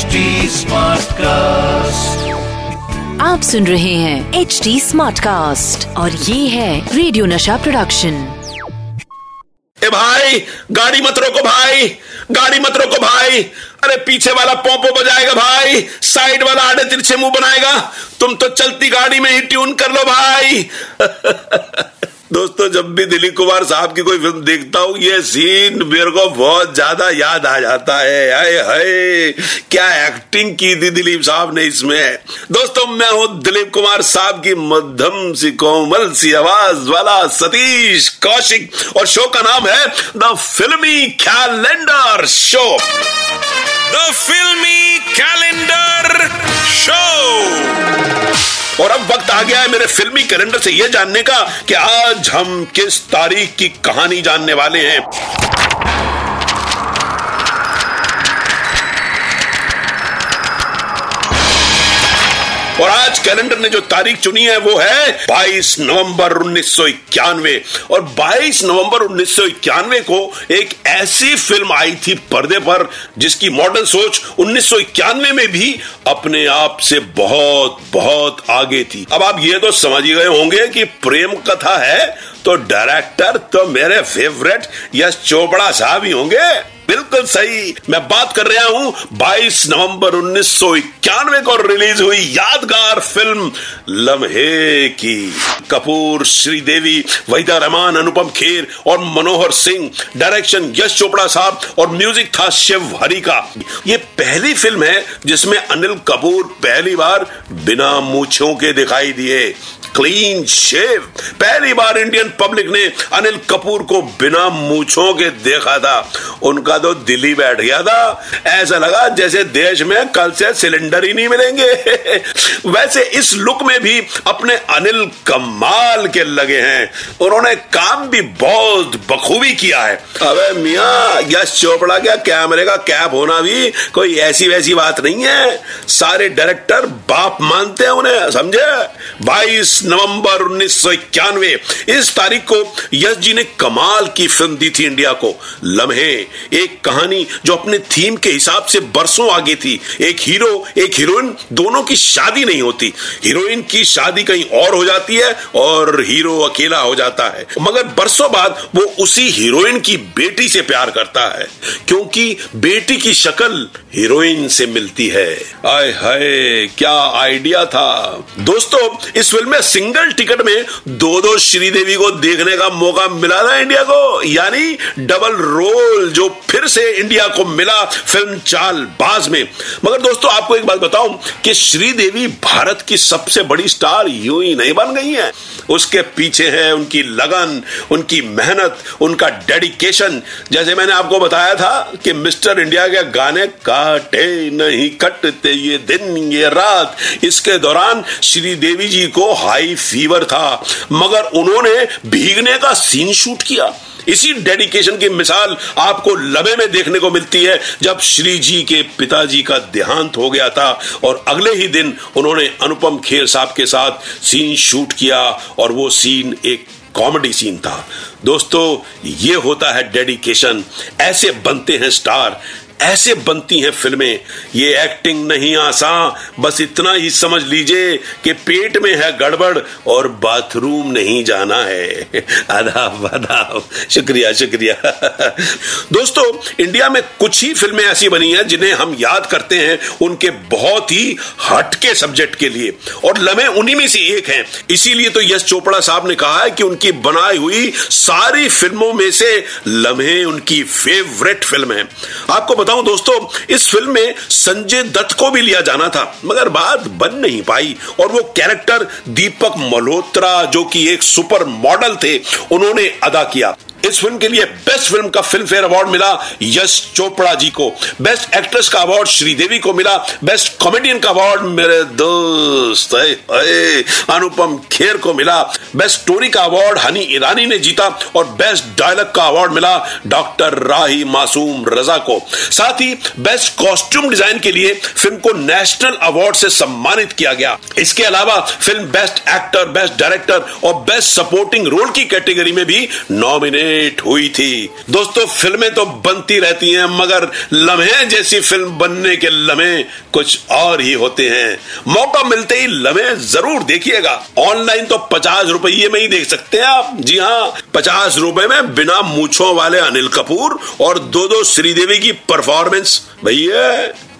HD Smartcast. आप सुन रहे हैं एच डी स्मार्ट कास्ट और ये है रेडियो नशा प्रोडक्शन ए भाई गाड़ी मत रोको भाई गाड़ी मत रोको भाई। अरे पीछे वाला पोपो बजाएगा भाई साइड वाला आड़े तिरछे मुँह बनाएगा। तुम तो चलती गाड़ी में ही ट्यून कर लो भाई। दोस्तों, जब भी दिलीप कुमार साहब की कोई फ़िल्म देखता हूँ, ये सीन मेरे को बहुत ज़्यादा याद आ जाता है। हाय हाय, क्या एक्टिंग की थी दिलीप साहब ने इसमें। दोस्तों, मैं हूँ दिलीप कुमार साहब की मध्यम सी कोमल सी आवाज़ वाला सतीश कौशिक, और शो का नाम है the filmy calendar show the filmy calendar show और अब वक्त आ गया है मेरे फिल्मी कैलेंडर से यह जानने का कि आज हम किस तारीख की कहानी जानने वाले हैं। और आज कैलेंडर ने जो तारीख चुनी है, वो है 22 नवंबर उन्नीस सौ इक्यानवे। और 22 नवंबर उन्नीस सौ इक्यानवे को एक ऐसी फ़िल्म आई थी पर्दे पर, जिसकी मॉडर्न सोच उन्नीस सौ इक्यानवे में भी अपने आप से बहुत बहुत आगे थी। अब आप ये तो समझ गए होंगे कि प्रेम कथा है तो डायरेक्टर तो मेरे फेवरेट यश चोपड़ा साहब ही होंगे। बिल्कुल सही। मैं बात कर रहा हूँ 22 नवंबर उन्नीस सौ इक्यानवे को रिलीज़ हुई यादगार फ़िल्म लम्हे की। कपूर, श्रीदेवी, वहीदा रहमान, अनुपम खेर और मनोहर सिंह, डायरेक्शन यश चोपड़ा साहब और म्यूज़िक था शिव हरि का ये पहली फ़िल्म है जिसमें अनिल कपूर पहली बार बिना मूछों के दिखाई दिए। Clean shave. पहली बार इंडियन पब्लिक ने अनिल कपूर को बिना मूछों के देखा था। उनका तो दिल ही बैठ गया था। ऐसा लगा जैसे देश में कल से सिलेंडर ही नहीं मिलेंगे। वैसे इस लुक में भी अपने अनिल कमाल के लगे हैं। उन्होंने काम भी बहुत बखूबी किया है। अबे मिया, यश चोपड़ा क्या कैमरे का कैप होना भी कोई ऐसी वैसी बात नहीं है? सारे डायरेक्टर बाप मानते हैं उन्हें, समझे? बाईस नवंबर उन्नीस सौ इक्यानवे। इस तारीख को यश जी ने कमाल की फ़िल्म दी थी इंडिया को। लम्हे, एक कहानी जो अपने थीम के हिसाब से बरसों आगे थी। एक हीरो, एक हीरोइन, दोनों की शादी नहीं होती। हीरोइन की शादी कहीं और हो जाती है और हीरो अकेला हो जाता है। मगर बरसों बाद वो उसी हीरोइन की बेटी से प्यार करता है। क्योंकि बेटी की शक्ल हीरोइन से मिलती है। आय हाय, क्या आइडिया था। दोस्तों, इस फ़िल्म में सिंगल टिकट में दो दो श्रीदेवी को देखने का मौका मिला था इंडिया को। यानी डबल रोल जो फिर से इंडिया को मिला फ़िल्म चाल बाज में। मगर दोस्तों, आपको एक बात बताऊँ कि श्रीदेवी भारत की सबसे बड़ी स्टार यूँ ही नहीं बन गई है। उसके पीछे है उनकी लगन, उनकी मेहनत, उनका डेडिकेशन। जैसे मैंने आपको बताया था कि मिस्टर इंडिया के गाने काटे नहीं, कटते ये दिन, ये रात। इसके दौरान श्रीदेवी जी को हाई फीवर था, मगर उन्होंने भीगने का सीन शूट किया। इसी डेडिकेशन की मिसाल आपको लबे में देखने को मिलती है, जब श्री जी के पिताजी का देहांत हो गया था और अगले ही दिन उन्होंने अनुपम खेर साहब के साथ सीन शूट किया और वो सीन एक कॉमेडी सीन था। दोस्तों, ये होता है डेडिकेशन ऐसे बनते हैं स्टार ऐसे बनती हैं फ़िल्में। ये एक्टिंग नहीं आसान, बस इतना ही समझ लीजिए कि पेट में है गड़बड़ और बाथरूम नहीं जाना है। आदाब आदाब। शुक्रिया शुक्रिया। दोस्तों इंडिया में कुछ ही फ़िल्में ऐसी बनी हैं जिन्हें हम याद करते हैं उनके बहुत ही हटके सब्जेक्ट के लिए। और लम्हे उन्हीं में से एक हैं। इसीलिए तो यश चोपड़ा साहब ने कहा है कि उनकी बनाई हुई सारी फ़िल्मों में से लम्हे उनकी फेवरेट फ़िल्म है। आपको बताऊँ दोस्तों, इस फ़िल्म में संजय दत्त को भी लिया जाना था, मगर बात बन नहीं पाई। और वो कैरेक्टर दीपक मल्होत्रा, जो कि एक सुपर मॉडल थे, उन्होंने अदा किया। इस फ़िल्म के लिए बेस्ट फ़िल्म का फ़िल्म फेयर अवार्ड मिला यश चोपड़ा जी को। बेस्ट एक्ट्रेस का अवार्ड श्रीदेवी को मिला। बेस्ट कॉमेडियन का अवार्ड मेरे दोस्त अनुपम खेर को मिला। बेस्ट स्टोरी का अवार्ड हनी ईरानी ने जीता और बेस्ट डायलॉग का अवार्ड मिला डॉक्टर राही मासूम रजा को। साथ ही बेस्ट कॉस्ट्यूम डिज़ाइन के लिए फ़िल्म को नेशनल अवार्ड से सम्मानित किया गया। इसके अलावा film best actor, best director और बेस्ट सपोर्टिंग रोल की कैटेगरी में भी नॉमिनेट लेट हुई थी। दोस्तों, फ़िल्में तो बनती रहती हैं, मगर लम्हे जैसी फ़िल्म बनने के लम्हे कुछ और ही होते हैं। मौका मिलते ही लम्हे ज़रूर देखिएगा। ऑनलाइन तो पचास रुपये में ही देख सकते हैं आप। जी हाँ पचास रुपए में बिना मूछों वाले अनिल कपूर और दो दो श्रीदेवी की परफॉर्मेंस भैया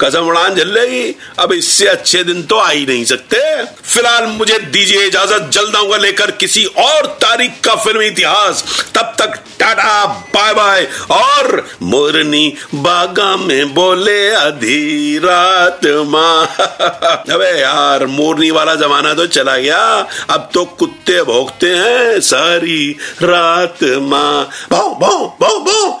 कसम उड़ान झल्लेगी अब इससे अच्छे दिन तो आ ही नहीं सकते। फ़िलहाल मुझे दीजिए इजाज़त, जल्द आऊँगा लेकर किसी और तारीख का फिल्मी इतिहास। तब तक टाटा बाय बाय और मोरनी बागा में बोले अधी रात माँ। अबे यार, मोरनी वाला जमाना तो चला गया। अब तो कुत्ते भोगते हैं सारी रात माँ। भाओ भाओ भाओ भाओ